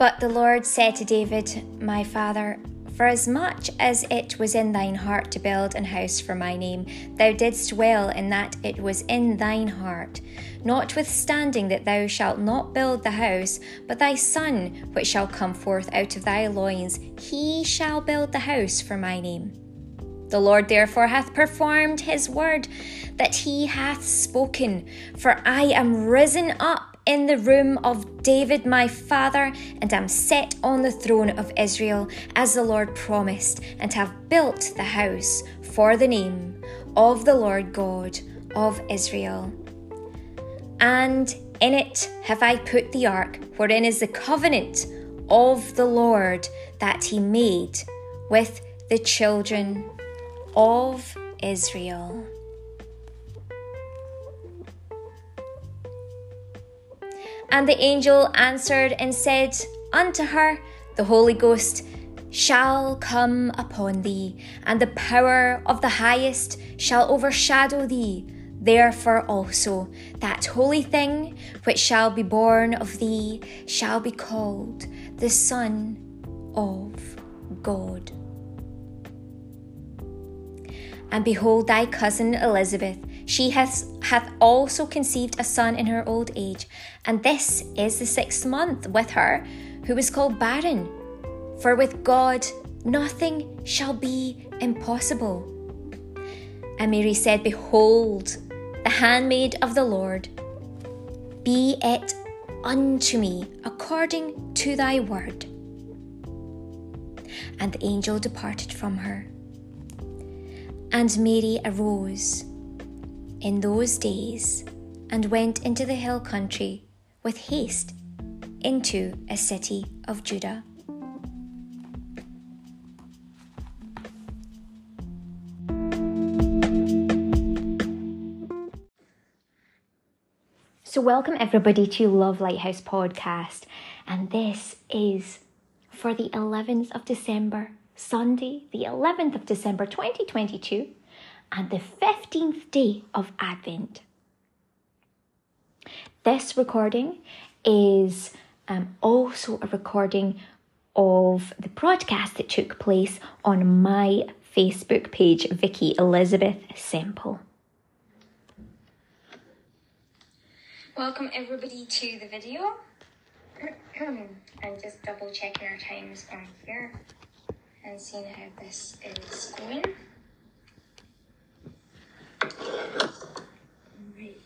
But the Lord said to David, my father, For as much as it was in thine heart to build an house for my name, thou didst well in that it was in thine heart. Notwithstanding that thou shalt not build the house, but thy son, which shall come forth out of thy loins, he shall build the house for my name. The Lord therefore hath performed his word that he hath spoken, for I am risen up in the room of David my father, and am set on the throne of Israel, as the Lord promised, and have built the house for the name of the Lord God of Israel. And in it have I put the ark, wherein is the covenant of the Lord that he made with the children of Israel. And the angel answered and said unto her, The Holy Ghost shall come upon thee, and the power of the highest shall overshadow thee. Therefore also that holy thing which shall be born of thee shall be called the Son of God. And behold, thy cousin Elizabeth, she hath, hath also conceived a son in her old age, and this is the sixth month with her, who is called barren. For with God nothing shall be impossible. And Mary said, Behold, the handmaid of the Lord, be it unto me according to thy word. And the angel departed from her. And Mary arose in those days and went into the hill country with haste into a city of Judah. So, welcome everybody to Love Lighthouse Podcast, and this is for the 11th of December Sunday, the 11th of December 2022, and the 15th day of Advent. This recording is um, also a recording of the broadcast that took place on my Facebook page, Vikkie Elizabeth Semple. Welcome everybody to the video. I'm just double checking our times on here and seeing how this is going. Right.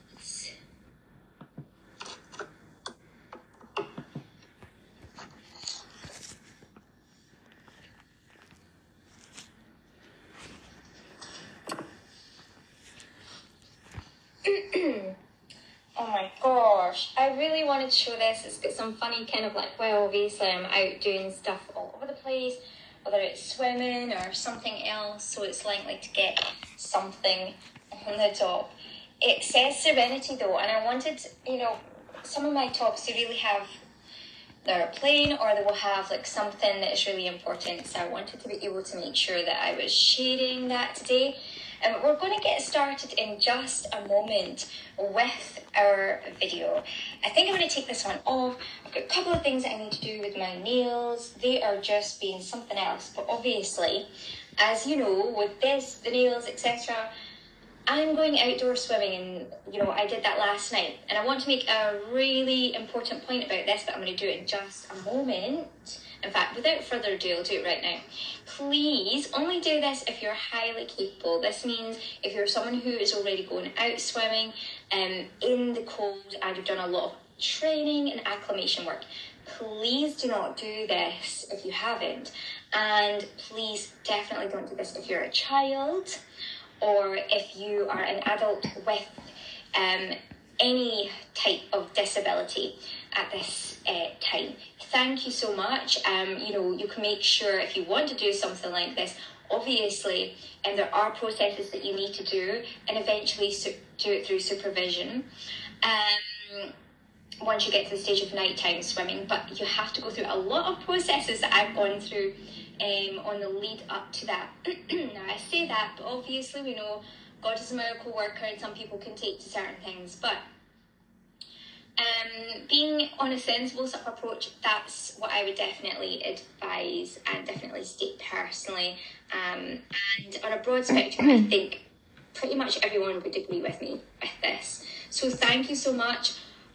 oh my gosh, I really It's got some funny kind of like, well, obviously I'm out doing stuff all over the place whether it's swimming or something else, so it's likely to get something on the top. It says Serenity though, and I wanted, you know, some of my tops to really have they're plain or they will have like something that is really important. So I wanted to be able to make sure that I was sharing that today. And we're going to get started in just a moment with our video. I think I'm going to take this one off. I've got a couple of things that I need to do with my nails. They are just being something else. But obviously, as you know, with this, the nails, etc., I'm going outdoor swimming and you know I did that last night and I want to make a really important point about this but I'm going to do it in just a moment in fact, without further ado, I'll do it right now. Please only do this if you're highly capable. This means if you're someone who is already going out swimming um, in the cold and you've done a lot of training and acclimation work. Please do not do this if you haven't. And please definitely don't do this if you're a child or if you are an adult with um, any type of disability at this uh, time. Thank you so much. Um, you know, you can make sure if you want to do something like this, obviously, and there are processes that you need to do, and eventually su- do it through supervision. Um, once you get to the stage of nighttime swimming, but you have to go through a lot of processes that I've gone through um, on the lead up to that. now, I say that, but obviously, we know God is a miracle worker, and some people can take to certain things, but um, being on a sensible sort of approach, that's what I would definitely advise and definitely state personally. Um, and on a broad spectrum, I think pretty much everyone would agree with me with this. So thank you so much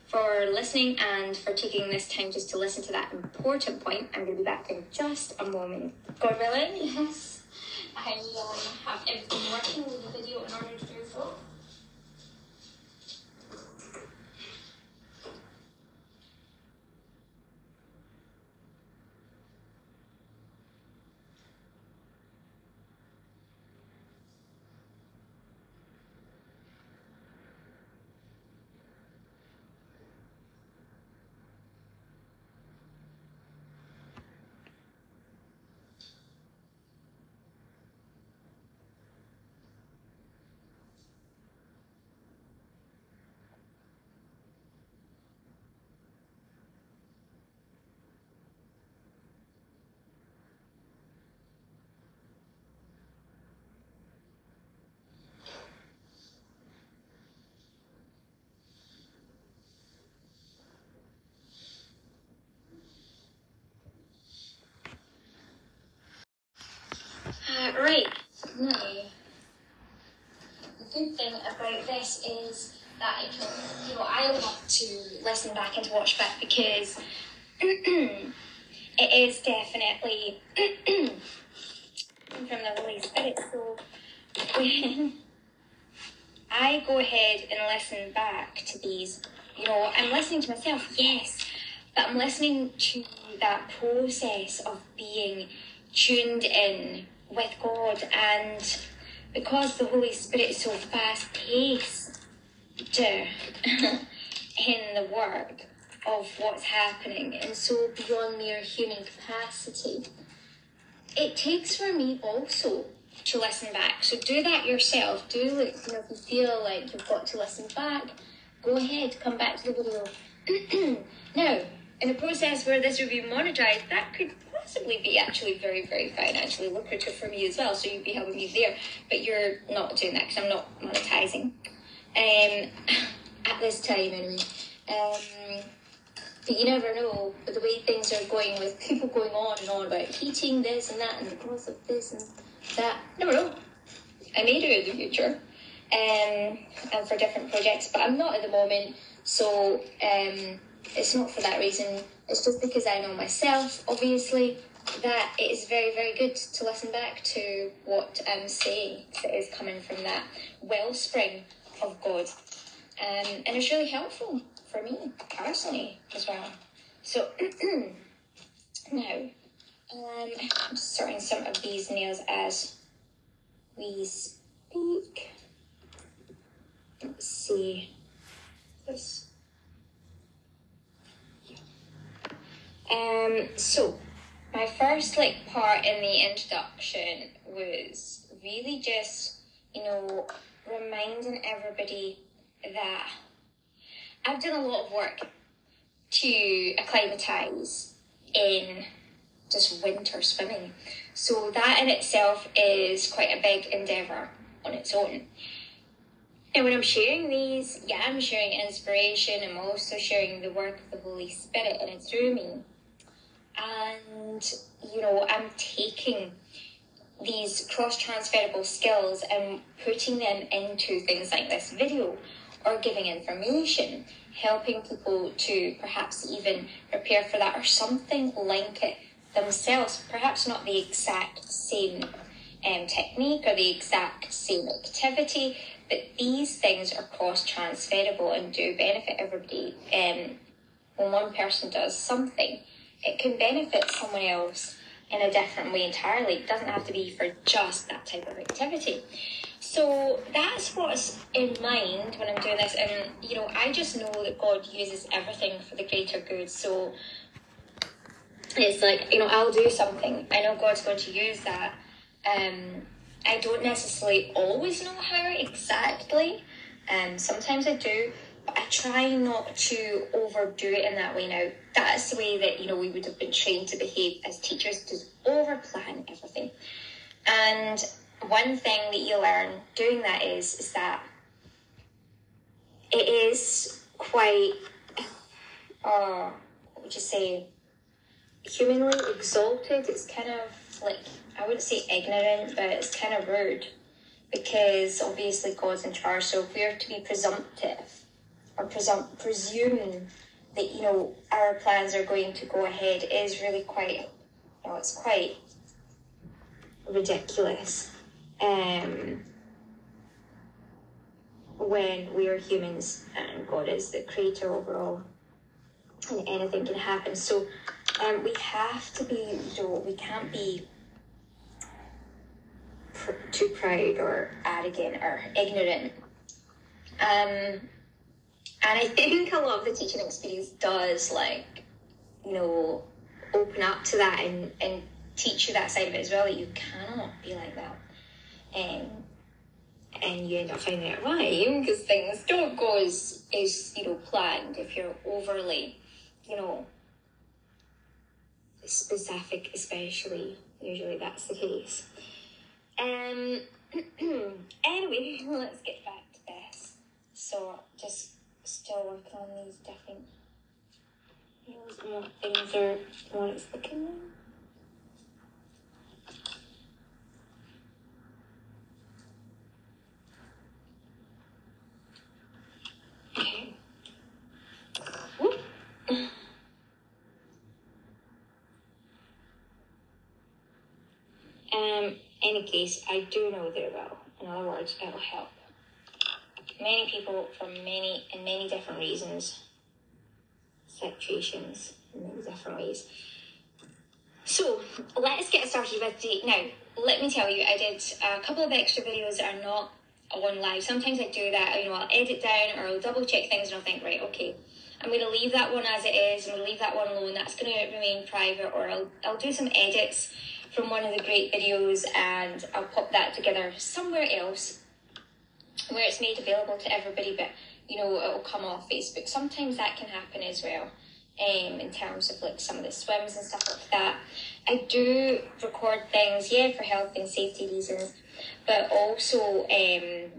for listening and for taking this time just to listen to that important point. I'm going to be back in just a moment. God willing, yes. I um, have everything working with the video in order to do so. Uh, right. Now, the good thing about this is that I can, you know, I love to listen back and to watch back because it is definitely from the Holy Spirit. So when I go ahead and listen back to these, you know, I'm listening to myself, yes, but I'm listening to that process of being tuned in with God and because the Holy Spirit is so fast paced in the work of what's happening and so beyond mere human capacity, it takes for me also to listen back. So do that yourself. Do you know, if you feel like you've got to listen back, go ahead, come back to the video. now, in a process where this would be monetized, that could possibly be actually very, very financially lucrative for me as well. So you'd be helping me there, but you're not doing that because I'm not monetizing um, at this time anyway. Um, but you never know but the way things are going with people going on and on about heating this and that and the cost of this and that. Never know. I may do it in the future. Um, and for different projects, but I'm not at the moment. So um, it's not for that reason. It's just because I know myself, obviously, that it is very, very good to listen back to what I'm saying that is coming from that wellspring of God. Um, and it's really helpful for me personally as well. So now, um, I'm sorting some of these nails as we speak. Let's see. This. Um, so my first like part in the introduction was really just, you know, reminding everybody that I've done a lot of work to acclimatise in just winter swimming. So that in itself is quite a big endeavour on its own. And when I'm sharing these, yeah, I'm sharing inspiration. I'm also sharing the work of the Holy Spirit and it's through me. And, you know, I'm taking these cross transferable skills and putting them into things like this video or giving information, helping people to perhaps even prepare for that or something like it themselves. Perhaps not the exact same um, technique or the exact same activity, but these things are cross transferable and do benefit everybody. Um, when one person does something, it can benefit someone else in a different way entirely. It doesn't have to be for just that type of activity. So that's what's in mind when I'm doing this. And, you know, I just know that God uses everything for the greater good. So it's like, you know, I'll do something. I know God's going to use that. Um, I don't necessarily always know how exactly. Um, sometimes I do, I try not to overdo it in that way now. That's the way that, you know, we would have been trained to behave as teachers, to overplan everything. And one thing that you learn doing that is, is that it is quite are, what would you say, humanly exalted. It's kind of like, I wouldn't say ignorant, but it's kind of rude because obviously God's in charge. So if we are to be presumptive or presum- presume that, you know, our plans are going to go ahead is really quite, you know, it's quite ridiculous. Um, when we are humans and God is the creator overall, and anything can happen. So um, we have to be, you know, we can't be pr- too proud or arrogant or ignorant. Um, and I think a lot of the teaching experience does, like, you know, open up to that and, and teach you that side of it as well, you cannot be like that. Um, and you end up finding out why, because things don't go as, as, you know, planned if you're overly, you know, specific, especially. Usually that's the case. Um, anyway, let's get back to this. So, just still working on these different and what things are what it's looking like. Um, any case, I do know it will. In other words, it will help many people from many and many different reasons, situations, in many different ways. So let's get started with the now. Let me tell you, I did a couple of extra videos that are not on live. Sometimes I do that. You know, I'll edit down or I'll double check things, and I'll think, right, okay, I'm going to leave that one as it is. I'm going to leave that one alone. That's going to remain private, or I'll I'll do some edits from one of the great videos and I'll pop that together somewhere else where it's made available to everybody, but you know, it'll come off Facebook. Sometimes that can happen as well. Um, in terms of like some of the swims and stuff like that. I do record things, yeah, for health and safety reasons, but also um,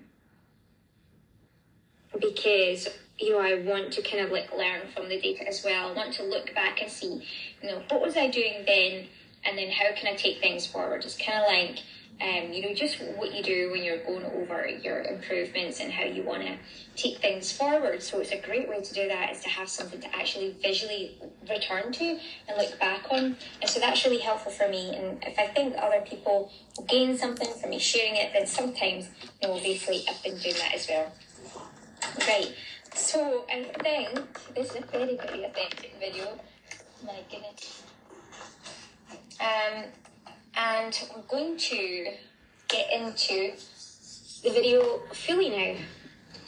because you know I want to kind of like learn from the data as well. I want to look back and see, you know, what was I doing then, and then how can I take things forward? It's kind of like um, you know, just what you do when you're going over your improvements and how you want to take things forward. So it's a great way to do that is to have something to actually visually return to and look back on. And so that's really helpful for me. And if I think other people gain something from me sharing it, then sometimes, you know, obviously I've been doing that as well. Right. So I think this is a very, very authentic video. My goodness. Um, and we're going to get into the video fully now,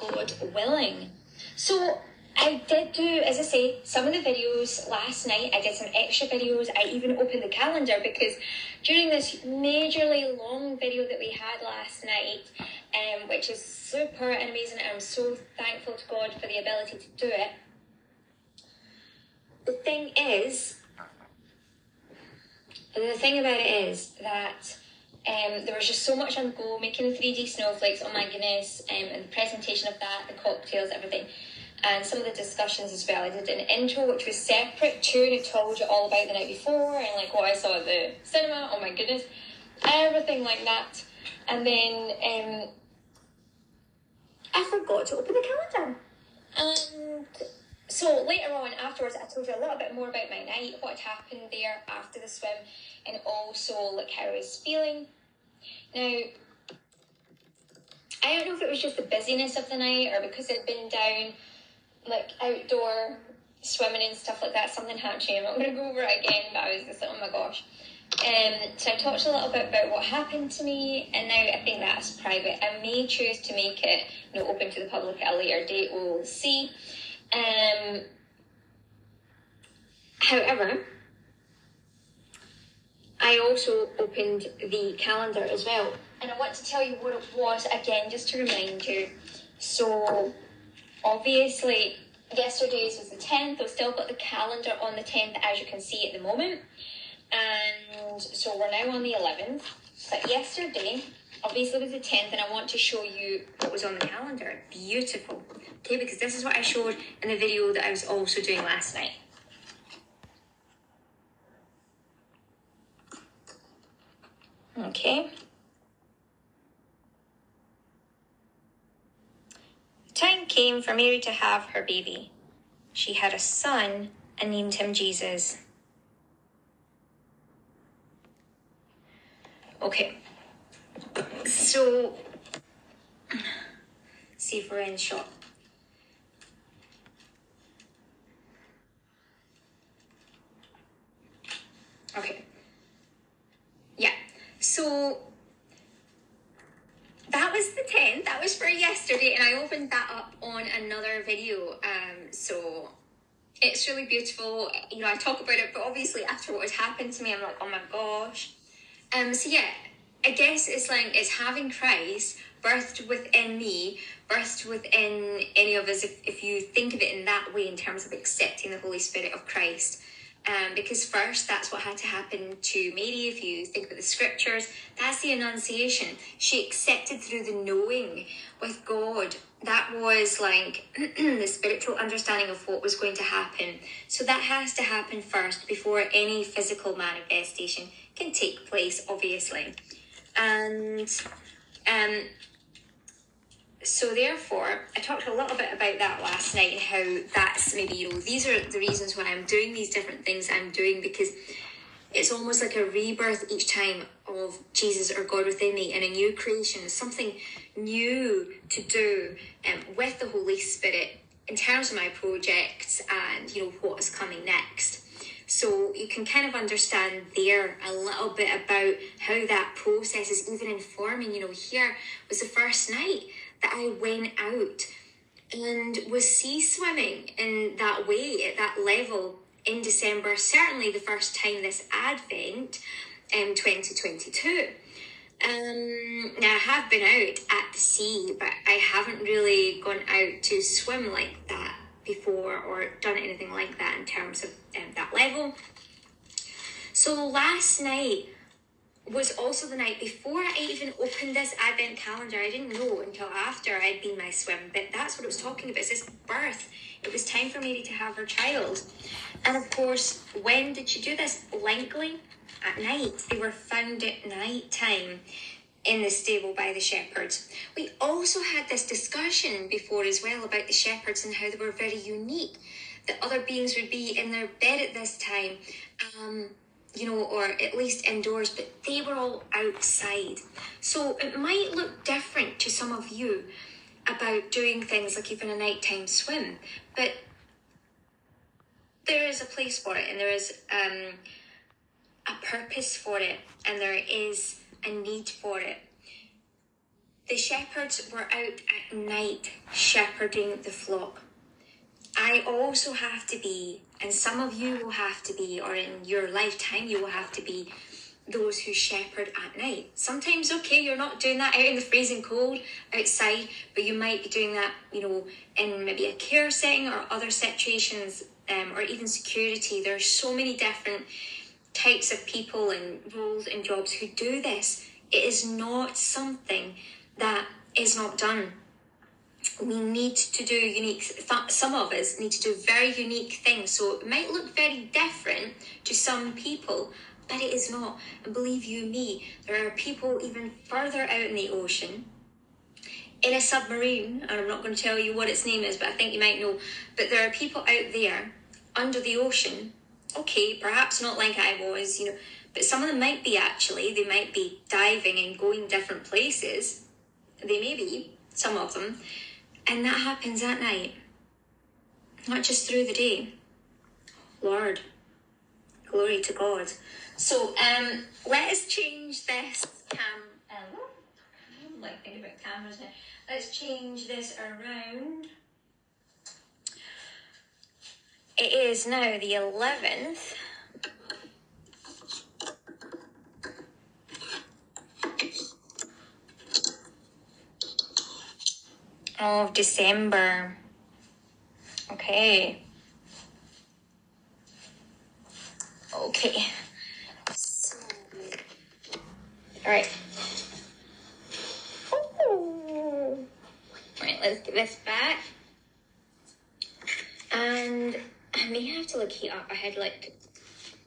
God willing. So I did do, as I say, some of the videos last night. I did some extra videos. I even opened the calendar because during this majorly long video that we had last night, um, which is super and amazing, and I'm so thankful to God for the ability to do it. The thing is, the thing about it is that um, there was just so much on the go, making the 3D snowflakes, oh my goodness, um, and the presentation of that, the cocktails, everything, and some of the discussions as well. I did an intro which was separate to, and it told you all about the night before, and like what I saw at the cinema, oh my goodness, everything like that. And then um, I forgot to open the calendar. And so later on, afterwards, I told you a little bit more about my night, what had happened there after the swim, and also like how I was feeling. Now, I don't know if it was just the busyness of the night or because I'd been down like outdoor swimming and stuff like that. Something happened to me. I'm not going to go over it again, but I was just like, oh my gosh. Um, so I talked a little bit about what happened to me, and now I think that's private. I may choose to make it you know, open to the public at a later date. We'll see. Um, however, I also opened the calendar as well, and I want to tell you what it was again, just to remind you. So, obviously, yesterday's was the 10th. I've still got the calendar on the 10th, as you can see at the moment. And so we're now on the 11th. But yesterday, obviously it was the 10th and I want to show you what was on the calendar. Beautiful. Okay, because this is what I showed in the video that I was also doing last night. Okay. The time came for Mary to have her baby. She had a son and named him Jesus. Okay. So, shot. Okay. Yeah. So that was the 10th. That was for yesterday, and I opened that up on another video. Um, so it's really beautiful. You know, I talk about it, but obviously after what has happened to me, I'm like, oh my gosh. Um, so yeah, I guess it's like it's having Christ birthed within me, birthed within any of us. If, if you think of it in that way, in terms of accepting the Holy Spirit of Christ, um, because first that's what had to happen to Mary. If you think about the scriptures, that's the Annunciation. She accepted through the knowing with God. That was like the spiritual understanding of what was going to happen. So that has to happen first before any physical manifestation can take place, obviously. And um, so therefore, I talked a little bit about that last night and how that's maybe, you know, these are the reasons why I'm doing these different things I'm doing because it's almost like a rebirth each time of Jesus or God within me and a new creation, something new to do um, with the Holy Spirit in terms of my projects and, you know, what is coming next. So you can kind of understand there a little bit about how that process is even informing. You know, here was the first night that I went out and was sea swimming in that way, at that level in December, certainly the first time this Advent in um, 2022. Um, now, I have been out at the sea, but I haven't really gone out to swim like that before or done anything like that in terms of um, that level. So last night was also the night before I even opened this advent calendar. I didn't know until after I'd been my swim, but that's what it was talking about. It's this birth. It was time for Mary to have her child. And of course, when did she do this? Likely at night. They were found at night time in the stable by the shepherds. We also had this discussion before as well about the shepherds and how they were very unique. That other beings would be in their bed at this time, um, you know, or at least indoors, but they were all outside. So it might look different to some of you about doing things like even a nighttime swim, but there is a place for it and there is um, a purpose for it and there is a need for it. The shepherds were out at night shepherding the flock. I also have to be, and some of you will have to be, or in your lifetime, you will have to be those who shepherd at night. Sometimes, okay, you're not doing that out in the freezing cold outside, but you might be doing that, you know, in maybe a care setting or other situations, um, or even security. There's so many different types of people and roles and jobs who do this. It is not something that is not done. We need to do unique, some of us need to do very unique things. So it might look very different to some people, but it is not. And believe you me, there are people even further out in the ocean in a submarine, and I'm not going to tell you what its name is, but I think you might know. But there are people out there under the ocean okay, perhaps not like I was, you know, but some of them might be actually, they might be diving and going different places. They may be, some of them. And that happens at night, not just through the day. Lord, glory to God. So um, let us change this cam. I don't like thinking about cameras now. Let's change this around. It is now the 11th. Of December. Okay. Okay. So, all right. let's get this back. And I may have to like heat up. I had like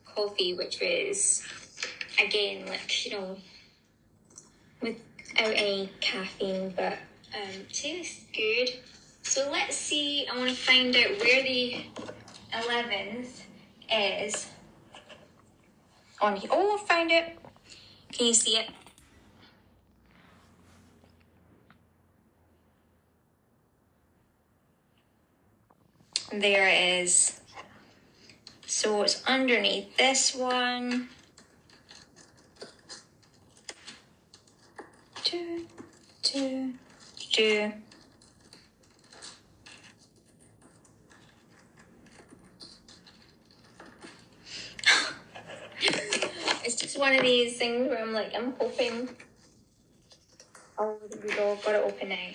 coffee, which was again like you know without any caffeine, but um, tastes good. So let's see. I want to find out where the 11th is on here. Oh, I found it. Can you see it? There it is. So it's underneath this one. Two, two, two. it's just one of these things where I'm like, I'm hoping. Oh, there we go. Got it open now.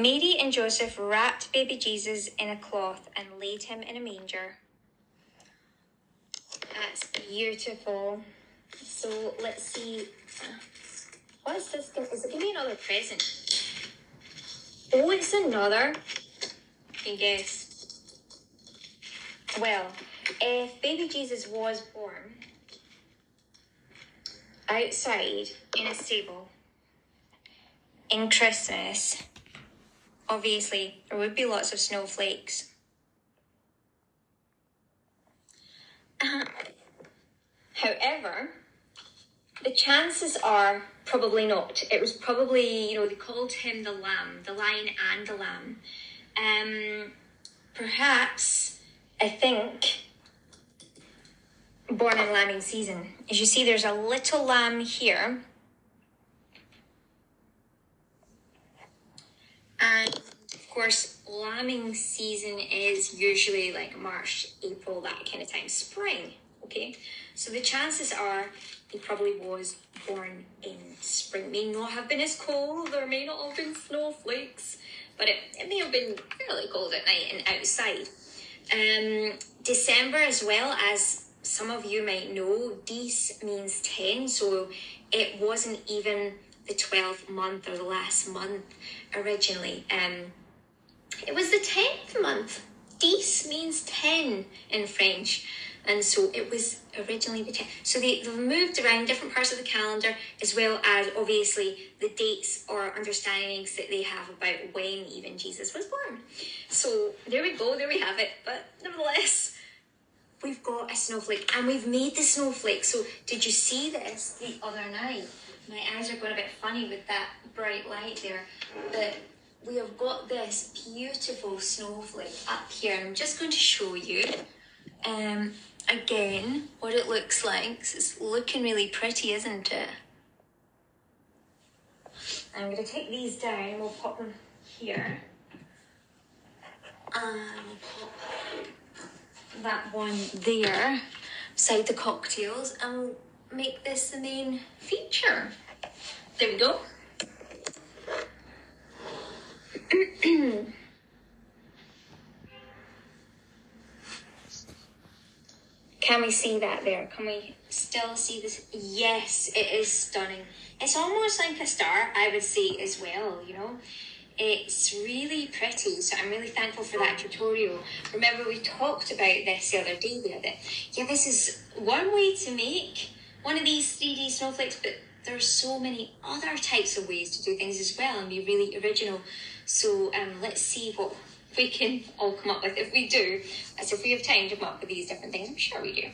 Mary and Joseph wrapped baby Jesus in a cloth and laid him in a manger. That's beautiful. So let's see. What is this? Is it going to be another present? Oh, it's another. Can guess? Well, if baby Jesus was born outside in a stable in Christmas, obviously there would be lots of snowflakes. Uh, however, the chances are probably not. It was probably, you know, they called him the lamb, the lion and the lamb. Um, perhaps, I think, born in lambing season. As you see, there's a little lamb here. And of course, lambing season is usually like March, April, that kind of time, spring. Okay, so the chances are he probably was born in spring. May not have been as cold, there may not have been snowflakes, but it, it may have been fairly cold at night and outside. Um, December, as well as some of you might know, Dis means 10, so it wasn't even the 12th month or the last month originally. Um, it was the 10th month. Dis means 10 in French. And so it was originally the 10th. So they, they've moved around different parts of the calendar as well as obviously the dates or understandings that they have about when even Jesus was born. So there we go, there we have it. But nevertheless, we've got a snowflake and we've made the snowflake. So did you see this the other night? My eyes are going a bit funny with that bright light there. But we have got this beautiful snowflake up here. I'm just going to show you um, again what it looks like. It's looking really pretty, isn't it? I'm going to take these down. We'll pop them here. And we'll pop that one there beside the cocktails and make this the main feature. There we go. Can we see that there? Can we still see this? Yes, it is stunning. It's almost like a star, I would say, as well, you know? It's really pretty, so I'm really thankful for that tutorial. Remember, we talked about this the other day that, yeah, this is one way to make one of these 3D snowflakes, but there are so many other types of ways to do things as well and be really original. So um, let's see what we can all come up with. If we do, as if we have time to come up with these different things, I'm sure we do.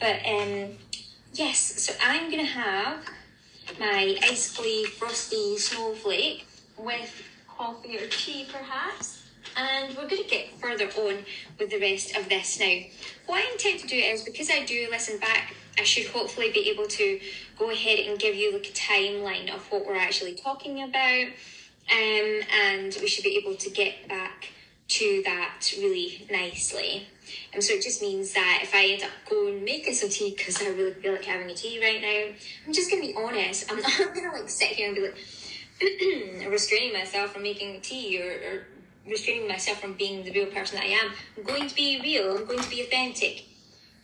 But um, yes, so I'm to have my icically frosty snowflake with coffee or tea perhaps. And we're going to get further on with the rest of this now. What I intend to do is because I do listen back, I should hopefully be able to go ahead and give you like a timeline of what we're actually talking about. Um, and we should be able to get back to that really nicely. And so it just means that if I end up going making some tea because I really feel like having a tea right now, I'm just gonna be honest. I'm not gonna like sit here and be like restraining myself from making tea or, or restraining myself from being the real person that I am. I'm going to be real. I'm going to be authentic.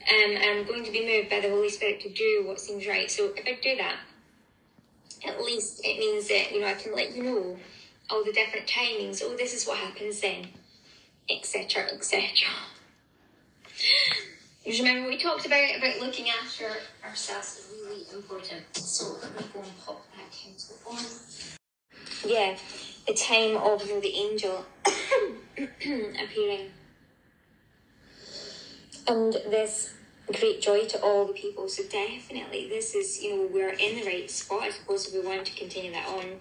Um, and I'm going to be moved by the Holy Spirit to do what seems right. So if I do that, at least it means that, you know, I can let you know all the different timings. Oh, this is what happens then, etc., etc. You remember we talked about about looking after ourselves is really important. So let me go and pop that council on. Yeah, the time of the angel appearing. And this great joy to all the people. So definitely this is, you know, we're in the right spot, I suppose, if we want to continue that on.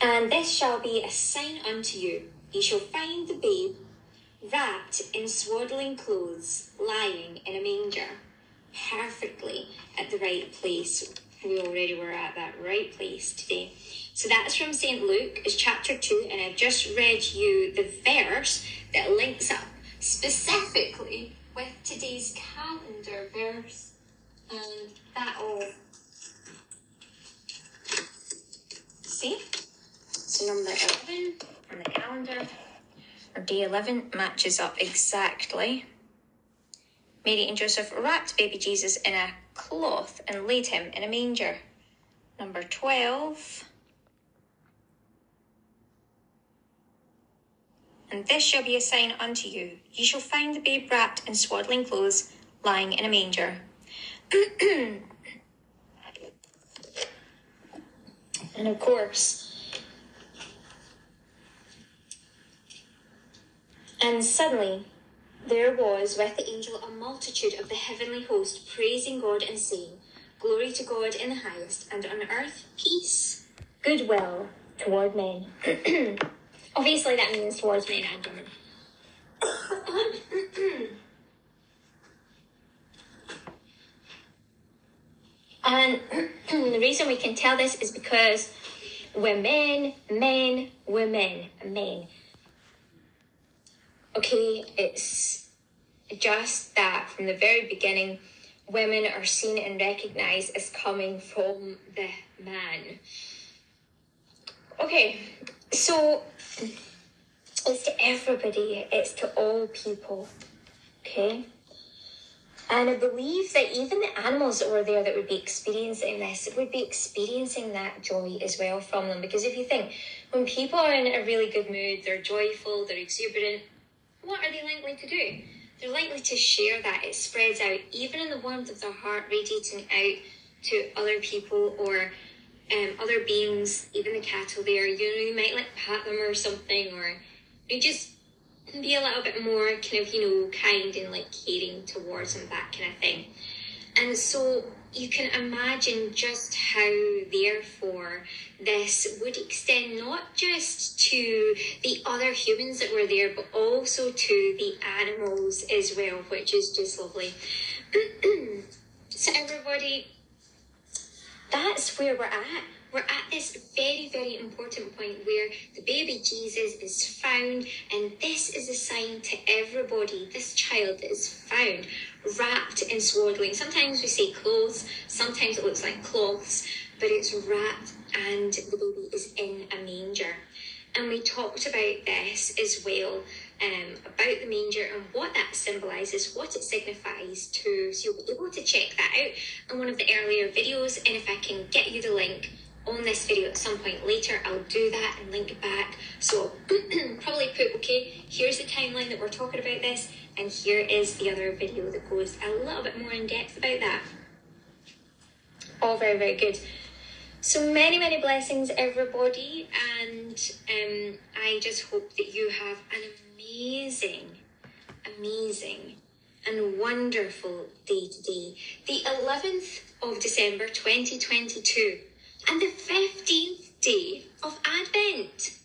And this shall be a sign unto you. You shall find the babe wrapped in swaddling clothes, lying in a manger, perfectly at the right place. We already were at that right place today. So that's from St. Luke, it's chapter 2, and I've just read you the verse that links up specifically with today's calendar verse. And that all. See? So number 11 on the calendar or day 11 matches up exactly. Mary and Joseph wrapped baby Jesus in a cloth and laid him in a manger. Number 12. And this shall be a sign unto you. Ye shall find the babe wrapped in swaddling clothes, lying in a manger. and of course, And suddenly there was with the angel a multitude of the heavenly host praising God and saying, Glory to God in the highest, and on earth peace, goodwill toward men. Obviously, that means towards men and women. and the reason we can tell this is because women, men, women, men okay, it's just that from the very beginning, women are seen and recognized as coming from the man. Okay, so it's to everybody, it's to all people, okay? And I believe that even the animals that were there that would be experiencing this would be experiencing that joy as well from them. Because if you think, when people are in a really good mood, they're joyful, they're exuberant, what are they likely to do? They're likely to share that. It spreads out, even in the warmth of their heart, radiating out to other people or um, other beings, even the cattle there. You know, you might like pat them or something, or you just be a little bit more kind of, you know, kind and like caring towards them, that kind of thing. And so you can imagine just how, therefore, this would extend not just to the other humans that were there, but also to the animals as well, which is just lovely. so, everybody, that's where we're at. We're at this very, very important point where the baby Jesus is found, and this is a sign to everybody. This child is found wrapped in swaddling. Sometimes we say clothes, sometimes it looks like cloths, but it's wrapped and the baby is in a manger. And we talked about this as well um, about the manger and what that symbolises, what it signifies to. So you'll be able to check that out in one of the earlier videos. And if I can get you the link on this video at some point later, I'll do that and link it back. So probably put, okay, here's the timeline that we're talking about this, and here is the other video that goes a little bit more in depth about that. All very, very good. So many, many blessings, everybody, and um, I just hope that you have an amazing, amazing, and wonderful day today. The 11th of December 2022 and the 15th day of Advent.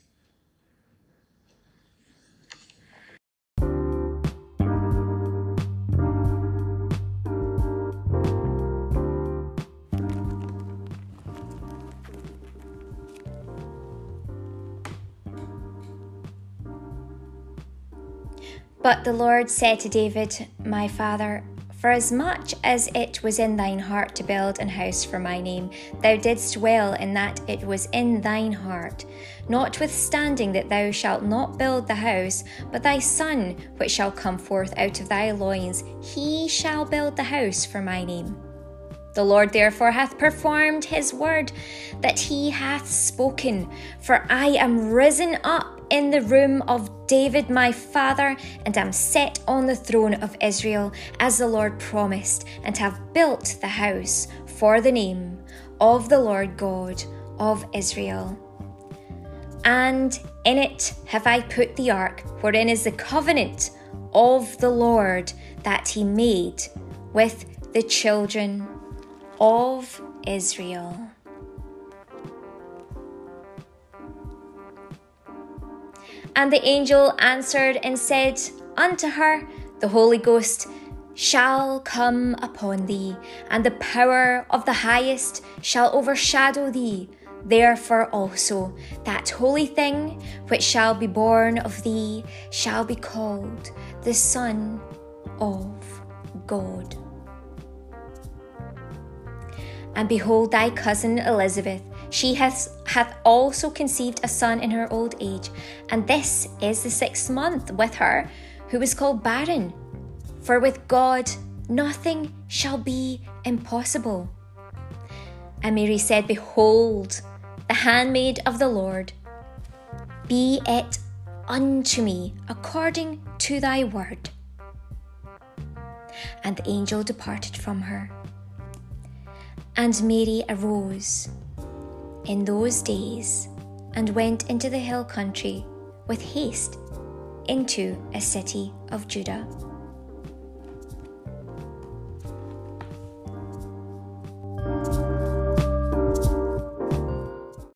But the Lord said to David, My father, for as much as it was in thine heart to build an house for my name, thou didst well in that it was in thine heart. Notwithstanding that thou shalt not build the house, but thy son, which shall come forth out of thy loins, he shall build the house for my name. The Lord therefore hath performed his word that he hath spoken. For I am risen up in the room of David my father, and am set on the throne of Israel, as the Lord promised, and have built the house for the name of the Lord God of Israel. And in it have I put the ark, wherein is the covenant of the Lord that he made with the children of Israel. And the angel answered and said unto her, The Holy Ghost shall come upon thee, and the power of the highest shall overshadow thee. Therefore also that holy thing which shall be born of thee shall be called the Son of God. And behold, thy cousin Elizabeth, she hath, hath also conceived a son in her old age, and this is the sixth month with her, who is called barren. For with God nothing shall be impossible. And Mary said, Behold, the handmaid of the Lord, be it unto me according to thy word. And the angel departed from her. And Mary arose in those days and went into the hill country with haste into a city of Judah.